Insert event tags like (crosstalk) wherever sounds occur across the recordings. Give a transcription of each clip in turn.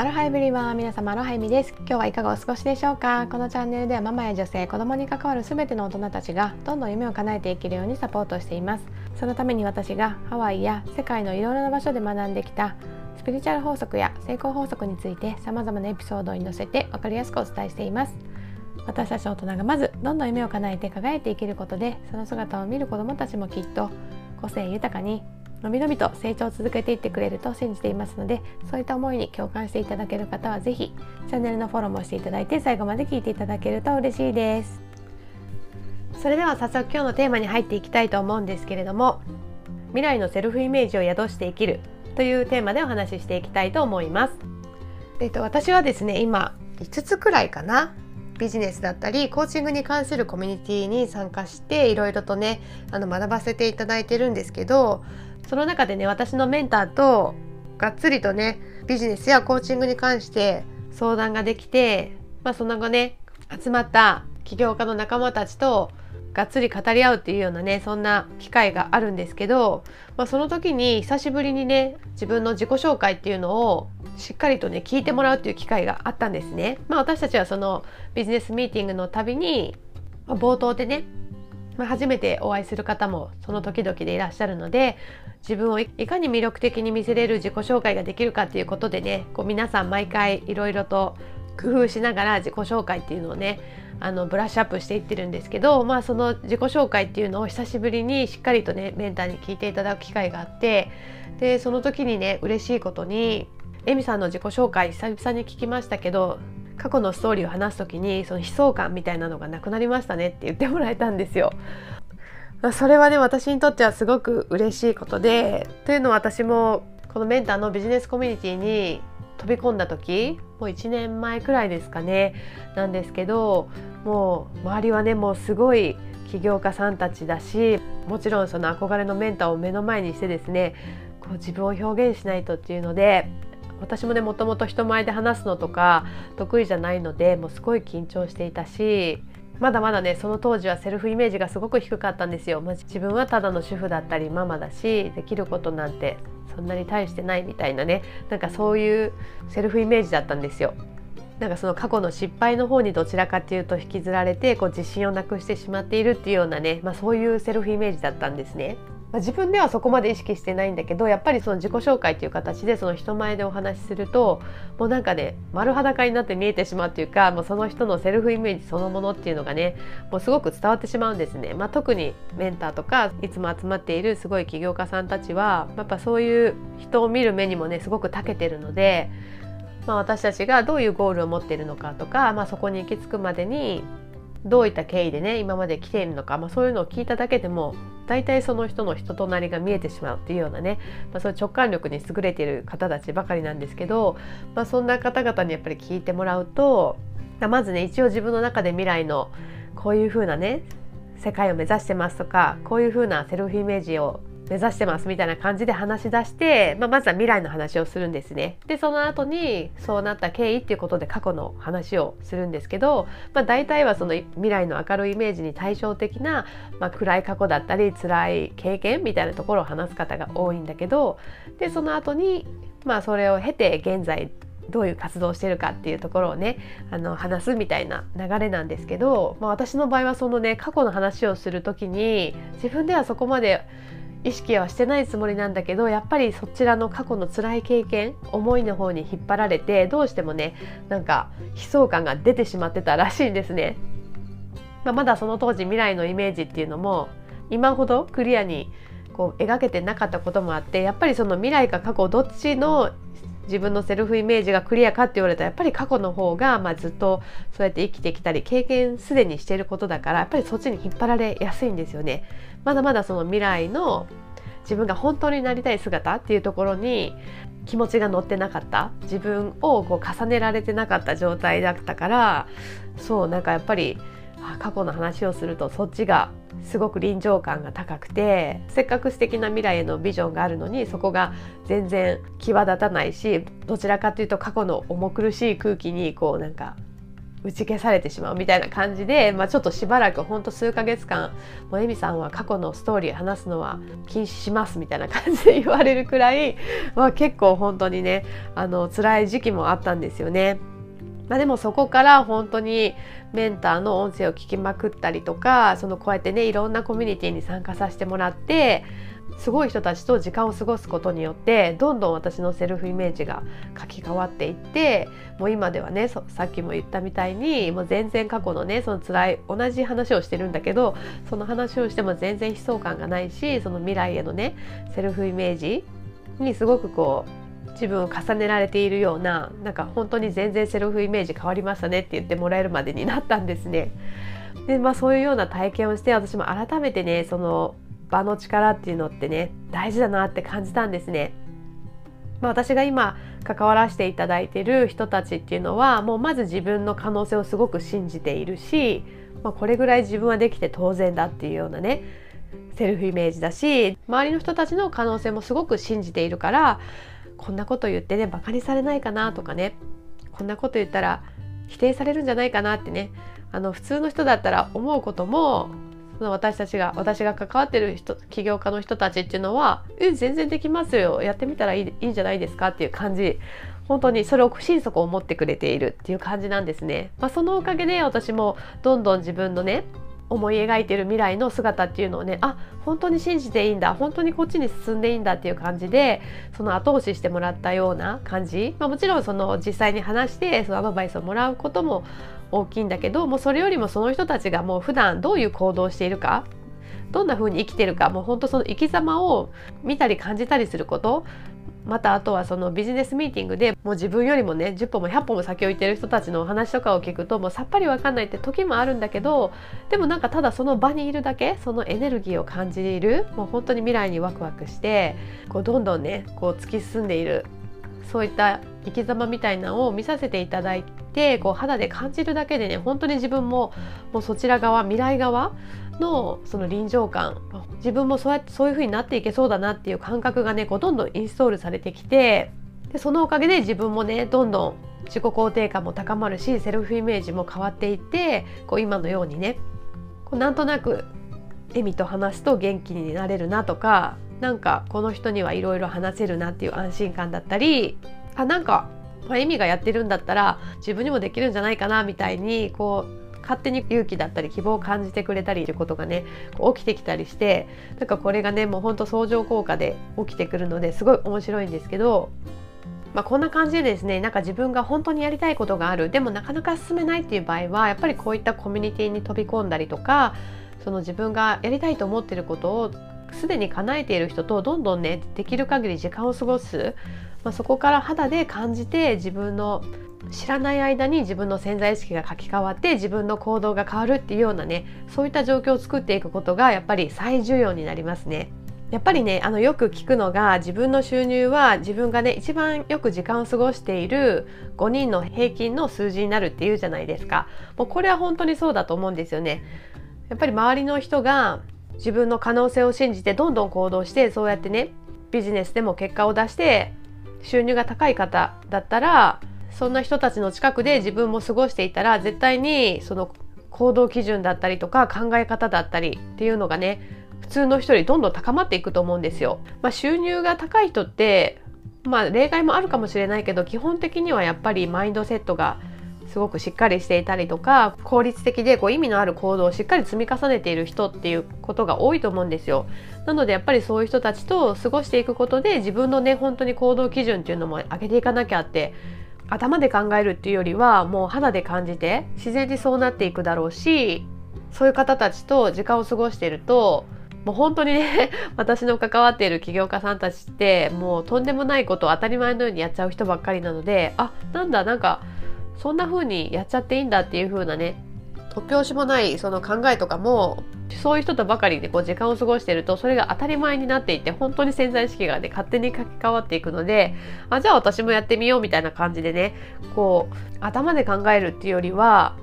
アロハエブリワン皆様アロハエミです。今日はいかがお過ごしでしょうか？このチャンネルではママや女性子供に関わる全ての大人たちがどんどん夢を叶えていけるようにサポートしています。そのために私がハワイや世界のいろいろな場所で学んできたスピリチュアル法則や成功法則について様々なエピソードに載せて分かりやすくお伝えしています。私たち大人がまずどんどん夢を叶えて輝いていけることでその姿を見る子どもたちもきっと個性豊かにのびのびと成長を続けていってくれると信じていますのでそういった思いに共感していただける方は是非チャンネルのフォローもしていただいて最後まで聞いていただけると嬉しいです。それでは早速今日のテーマに入っていきたいと思うんですけれども未来のセルフイメージを宿して生きるというテーマでお話ししていきたいと思います。えっと私はですね今5つくらいかなビジネスだったりコーチングに関するコミュニティに参加していろいろとねあの学ばせていただいてるんですけどその中でね私のメンターとがっつりとねビジネスやコーチングに関して相談ができて、まあ、その後ね集まった起業家の仲間たちとがっつり語り合うっていうようなねそんな機会があるんですけど、まあ、その時に久しぶりにね自分の自己紹介っていうのをしっかりとね聞いてもらうっていう機会があったんですね。まあ、私たちはそのビジネスミーティングのたびに、まあ、冒頭でねまあ、初めてお会いする方もその時々でいらっしゃるので自分をいかに魅力的に見せれる自己紹介ができるかっていうことでねこう皆さん毎回いろいろと工夫しながら自己紹介っていうのをねあのブラッシュアップしていってるんですけど、まあ、その自己紹介っていうのを久しぶりにしっかりとねメンターに聞いていただく機会があってでその時にね嬉しいことにエミさんの自己紹介久々に聞きましたけど過去のストーリーを話す時にその悲壮感みたいなのがなくなりましたねって言ってもらえたんですよ。それはね私にとってはすごく嬉しいことでというのは私もこのメンターのビジネスコミュニティに飛び込んだ時もう1年前くらいですかねなんですけどもう周りはねもうすごい起業家さんたちだしもちろんその憧れのメンターを目の前にしてですねこう自分を表現しないとっていうので私もねもともと人前で話すのとか得意じゃないのでもうすごい緊張していたしまだまだねその当時はセルフイメージがすごく低かったんですよ、まあ、自分はただの主婦だったりママだしできることなんてそんなに大してないみたいなね。なんかそういうセルフイメージだったんですよ。なんかその過去の失敗の方にどちらかというと引きずられてこう自信をなくしてしまっているっていうようなね、まあ、そういうセルフイメージだったんですね。まあ、自分ではそこまで意識してないんだけどやっぱりその自己紹介という形でその人前でお話しするともうなんかね丸裸になって見えてしまうっていうかもうその人のセルフイメージそのものっていうのがねもうすごく伝わってしまうんですね。まあ、特にメンターとかいつも集まっているすごい起業家さんたちはやっぱそういう人を見る目にもねすごく長けてるので、まあ、私たちがどういうゴールを持っているのかとか、まあ、そこに行き着くまでにどういった経緯でね今まで来ているのか、まあ、そういうのを聞いただけでも大体その人の人となりが見えてしまうっていうようなね、まあ、そういう直感力に優れている方たちばかりなんですけど、まあ、そんな方々にやっぱり聞いてもらうとまずね一応自分の中で未来のこういう風なね世界を目指してますとかこういう風なセルフイメージを目指してますみたいな感じで話し出して、まあ、まずは未来の話をするんですね。でその後にそうなった経緯っていうことで過去の話をするんですけど、まあ、大体はその未来の明るいイメージに対照的な、まあ、暗い過去だったり辛い経験みたいなところを話す方が多いんだけどでその後にまあそれを経て現在どういう活動をしてるかっていうところをねあの話すみたいな流れなんですけど、まあ、私の場合はそのね過去の話をする時に自分ではそこまで意識はしてないつもりなんだけどやっぱりそちらの過去の辛い経験思いの方に引っ張られてどうしてもねなんか悲壮感が出てしまってたらしいんですね。まあ、まだその当時未来のイメージっていうのも今ほどクリアにこう描けてなかったこともあってやっぱりその未来か過去どっちの自分のセルフイメージがクリアかって言われたらやっぱり過去の方が、まあ、ずっとそうやって生きてきたり経験すでにしていることだからやっぱりそっちに引っ張られやすいんですよね。まだまだその未来の自分が本当になりたい姿っていうところに気持ちが乗ってなかった自分をこう重ねられてなかった状態だったからそうなんかやっぱり過去の話をするとそっちがすごく臨場感が高くてせっかく素敵な未来へのビジョンがあるのにそこが全然際立たないしどちらかというと過去の重苦しい空気にこうなんか打ち消されてしまうみたいな感じで、まあ、ちょっとしばらくほんと数ヶ月間もうエミさんは過去のストーリー話すのは禁止しますみたいな感じで言われるくらい、まあ、結構本当にねあの辛い時期もあったんですよね。まあ、でもそこから本当にメンターの音声を聞きまくったりとかそのこうやってねいろんなコミュニティに参加させてもらってすごい人たちと時間を過ごすことによってどんどん私のセルフイメージが書き換わっていってもう今ではねさっきも言ったみたいにもう全然過去のねその辛い同じ話をしてるんだけどその話をしても全然悲壮感がないしその未来へのねセルフイメージにすごくこう自分を重ねられているようななんか本当に全然セルフイメージ変わりましたねって言ってもらえるまでになったんですね。でまあそういうような体験をして私も改めてねその場の力っていうのってね大事だなって感じたんですね。まあ、私が今関わらせていただいている人たちっていうのはもうまず自分の可能性をすごく信じているし、まあ、これぐらい自分はできて当然だっていうようなねセルフイメージだし周りの人たちの可能性もすごく信じているからこんなこと言ってねバカにされないかなとかねこんなこと言ったら否定されるんじゃないかなってねあの普通の人だったら思うこともその私たちが私が関わってる人起業家の人たちっていうのは「え全然できますよ。やってみたらいいいいんじゃないですか」っていう感じ。本当にそれを心底思ってくれているっていう感じなんですね。まあ、そのおかげで私もどんどん自分のね思い描いている未来の姿っていうのをねあ本当に信じていいんだ。本当にこっちに進んでいいんだっていう感じでその後押ししてもらったような感じ、まあ、もちろんその実際に話してそのアドバイスをもらうことも大きいんだけどもうそれよりもその人たちがもう普段どういう行動をしているかどんな風に生きてるかもう本当その生き様を見たり感じたりすることまたあとはそのビジネスミーティングでもう自分よりもね10歩も100歩も先を行ってる人たちのお話とかを聞くともうさっぱり分かんないって時もあるんだけどでもなんかただその場にいるだけそのエネルギーを感じるもう本当に未来にワクワクしてこうどんどんねこう突き進んでいるそういった生き様みたいなのを見させていただいてこう肌で感じるだけでね本当に自分ももうそちら側未来側のその臨場感自分もそうやってそういう風になっていけそうだなっていう感覚がねこうどんどんインストールされてきてでそのおかげで自分もねどんどん自己肯定感も高まるしセルフイメージも変わっていってこう今のようにねこうなんとなくエミと話すと元気になれるなとかなんかこの人にはいろいろ話せるなっていう安心感だったりあなんか、まあ、エミがやってるんだったら自分にもできるんじゃないかなみたいにこう勝手に勇気だったり希望を感じてくれたりということがね起きてきたりしてなんかこれがねもうほんと相乗効果で起きてくるのですごい面白いんですけどまあ、こんな感じでですねなんか自分が本当にやりたいことがある。でもなかなか進めないっていう場合はやっぱりこういったコミュニティに飛び込んだりとかその自分がやりたいと思ってることをすでに叶えている人とどんどんねできる限り時間を過ごす、まあ、そこから肌で感じて自分の知らない間に自分の潜在意識が書き換わって自分の行動が変わるっていうようなねそういった状況を作っていくことがやっぱり最重要になりますね。やっぱりねあのよく聞くのが自分の収入は自分がね一番よく時間を過ごしている5人の平均の数字になるっていうじゃないですか。もうこれは本当にそうだと思うんですよね。やっぱり周りの人が自分の可能性を信じてどんどん行動してそうやってねビジネスでも結果を出して収入が高い方だったらそんな人たちの近くで自分も過ごしていたら絶対にその行動基準だったりとか考え方だったりっていうのがね普通の人よりどんどん高まっていくと思うんですよ。まあ、収入が高い人ってまあ例外もあるかもしれないけど基本的にはやっぱりマインドセットがすごくしっかりしていたりとか効率的でこう意味のある行動をしっかり積み重ねている人っていうことが多いと思うんですよ。なのでやっぱりそういう人たちと過ごしていくことで自分のね本当に行動基準っていうのも上げていかなきゃって頭で考えるっていうよりはもう肌で感じて自然にそうなっていくだろうしそういう方たちと時間を過ごしてるともう本当にね (laughs) 私の関わっている起業家さんたちってもうとんでもないことを当たり前のようにやっちゃう人ばっかりなのであなんだなんかそんな風にやっちゃっていいんだっていう風なね。突拍子もないその考えとかもそういう人とばかりでこう時間を過ごしてるとそれが当たり前になっていて本当に潜在意識がね勝手に書き換わっていくのであじゃあ私もやってみようみたいな感じでねこう頭で考えるっていうよりは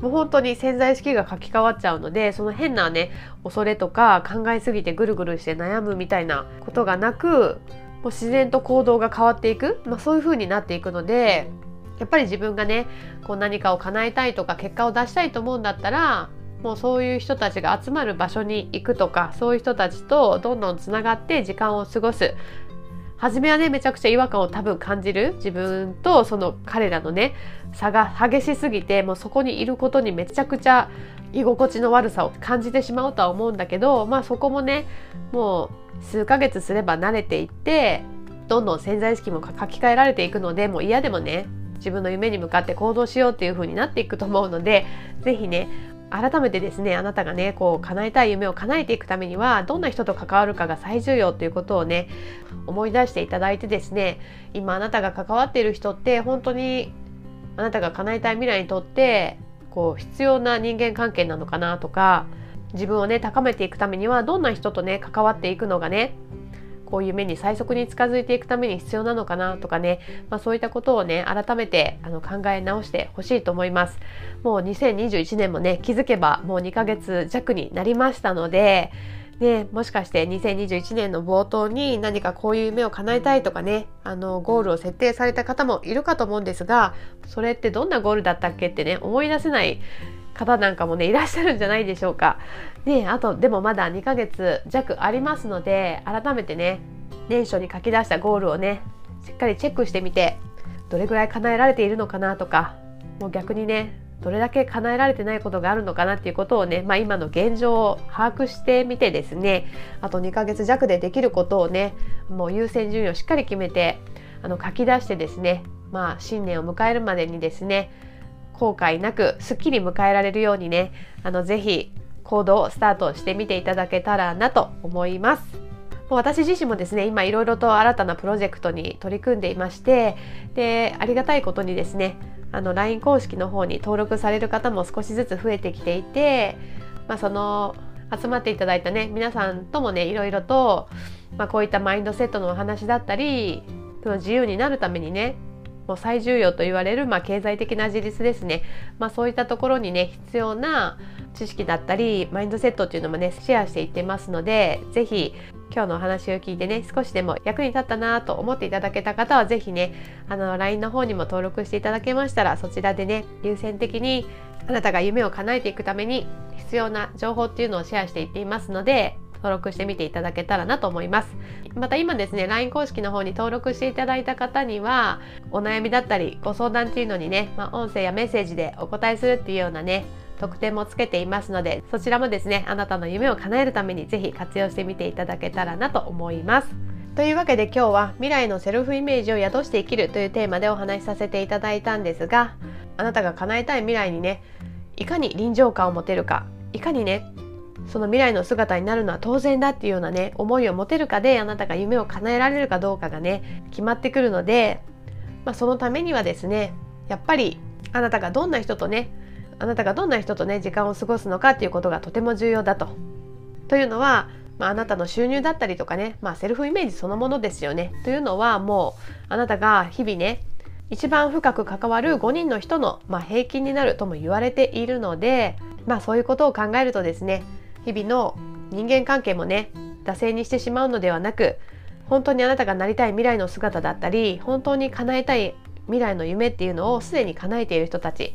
もう本当に潜在意識が書き換わっちゃうのでその変なね恐れとか考えすぎてぐるぐるして悩むみたいなことがなくもう自然と行動が変わっていく、まあ、そういう風になっていくのでやっぱり自分がねこう何かを叶えたいとか結果を出したいと思うんだったらもうそういう人たちが集まる場所に行くとかそういう人たちとどんどんつながって時間を過ごす。初めはねめちゃくちゃ違和感を多分感じる。自分とその彼らのね差が激しすぎてもうそこにいることにめちゃくちゃ居心地の悪さを感じてしまうとは思うんだけどまあそこもねもう数ヶ月すれば慣れていってどんどん潜在意識も書き換えられていくのでもう嫌でもね自分の夢に向かって行動しようっていう風になっていくと思うので是非ね改めてですねあなたがねこう叶えたい夢を叶えていくためにはどんな人と関わるかが最重要ということをね思い出していただいてですね今あなたが関わっている人って本当にあなたが叶えたい未来にとってこう必要な人間関係なのかなとか自分をね高めていくためにはどんな人とね関わっていくのがねこういう目に最速に近づいていくために必要なのかなとかね、まあ、そういったことをね改めてあの考え直してほしいと思います。もう2021年もね気づけばもう2ヶ月弱になりましたのでね、もしかして2021年の冒頭に何かこういう夢を叶えたいとかねあのゴールを設定された方もいるかと思うんですがそれってどんなゴールだったっけってね思い出せない方なんかもねいらっしゃるんじゃないでしょうか。ねあとでもまだ2ヶ月弱ありますので改めてね年初に書き出したゴールをねしっかりチェックしてみてどれぐらい叶えられているのかなとかもう逆にねどれだけ叶えられてないことがあるのかなっていうことをね、まあ、今の現状を把握してみてですねあと2ヶ月弱でできることをねもう優先順位をしっかり決めてあの書き出してですねまあ新年を迎えるまでにですね後悔なくすっきり迎えられるようにねあのぜひ行動をスタートしてみていただけたらなと思います。もう私自身もですね今いろいろと新たなプロジェクトに取り組んでいましてでありがたいことにですねあの LINE 公式の方に登録される方も少しずつ増えてきていて、まあ、その集まっていただいたね皆さんともねいろいろと、まあ、こういったマインドセットのお話だったりその自由になるためにねもう最重要と言われる、まあ、経済的な自立ですね、まあ、そういったところにね必要な知識だったりマインドセットっていうのもねシェアしていってますので是非今日のお話を聞いてね少しでも役に立ったなと思っていただけた方は是非ねあの LINE の方にも登録していただけましたらそちらでね優先的にあなたが夢を叶えていくために必要な情報っていうのをシェアしていっていますので登録してみていただけたらなと思います。また今ですね LINE 公式の方に登録していただいた方にはお悩みだったりご相談っていうのにね、まあ、音声やメッセージでお答えするっていうようなね特典もつけていますのでそちらもですねあなたの夢を叶えるためにぜひ活用してみていただけたらなと思います。というわけで今日は未来のセルフイメージを宿して生きるというテーマでお話しさせていただいたんですがあなたが叶えたい未来にねいかに臨場感を持てるかいかにねその未来の姿になるのは当然だっていうようなね思いを持てるかであなたが夢を叶えられるかどうかがね決まってくるので、まあ、そのためにはですねやっぱりあなたがどんな人とねあなたがどんな人とね時間を過ごすのかっていうことがとても重要だと。というのは、まあ、あなたの収入だったりとかね、まあ、セルフイメージそのものですよね。というのはもうあなたが日々ね一番深く関わる5人の人の、まあ、平均になるとも言われているので、まあ、そういうことを考えるとですね日々の人間関係もね惰性にしてしまうのではなく本当にあなたがなりたい未来の姿だったり本当に叶えたい未来の夢っていうのをすでに叶えている人たち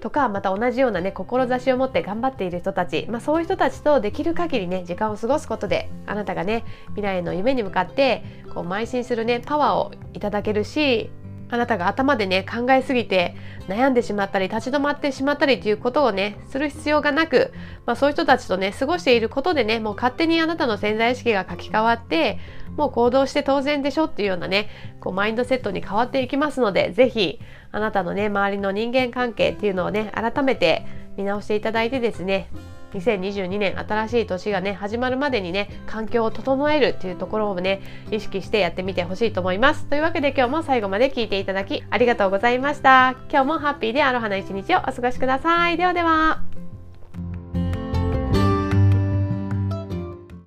とかまた同じようなね志を持って頑張っている人たち、まあ、そういう人たちとできる限りね時間を過ごすことであなたがね未来の夢に向かってこう邁進するねパワーをいただけるしあなたが頭でね考えすぎて悩んでしまったり立ち止まってしまったりっていうことをねする必要がなく、まあ、そういう人たちとね過ごしていることでねもう勝手にあなたの潜在意識が書き換わってもう行動して当然でしょっていうようなねこうマインドセットに変わっていきますので是非あなたのね周りの人間関係っていうのをね改めて見直していただいてですね2022年新しい年がね始まるまでにね環境を整えるっていうところをね意識してやってみてほしいと思います。というわけで今日も最後まで聞いていただきありがとうございました。今日もハッピーでアロハな一日をお過ごしください。ではでは。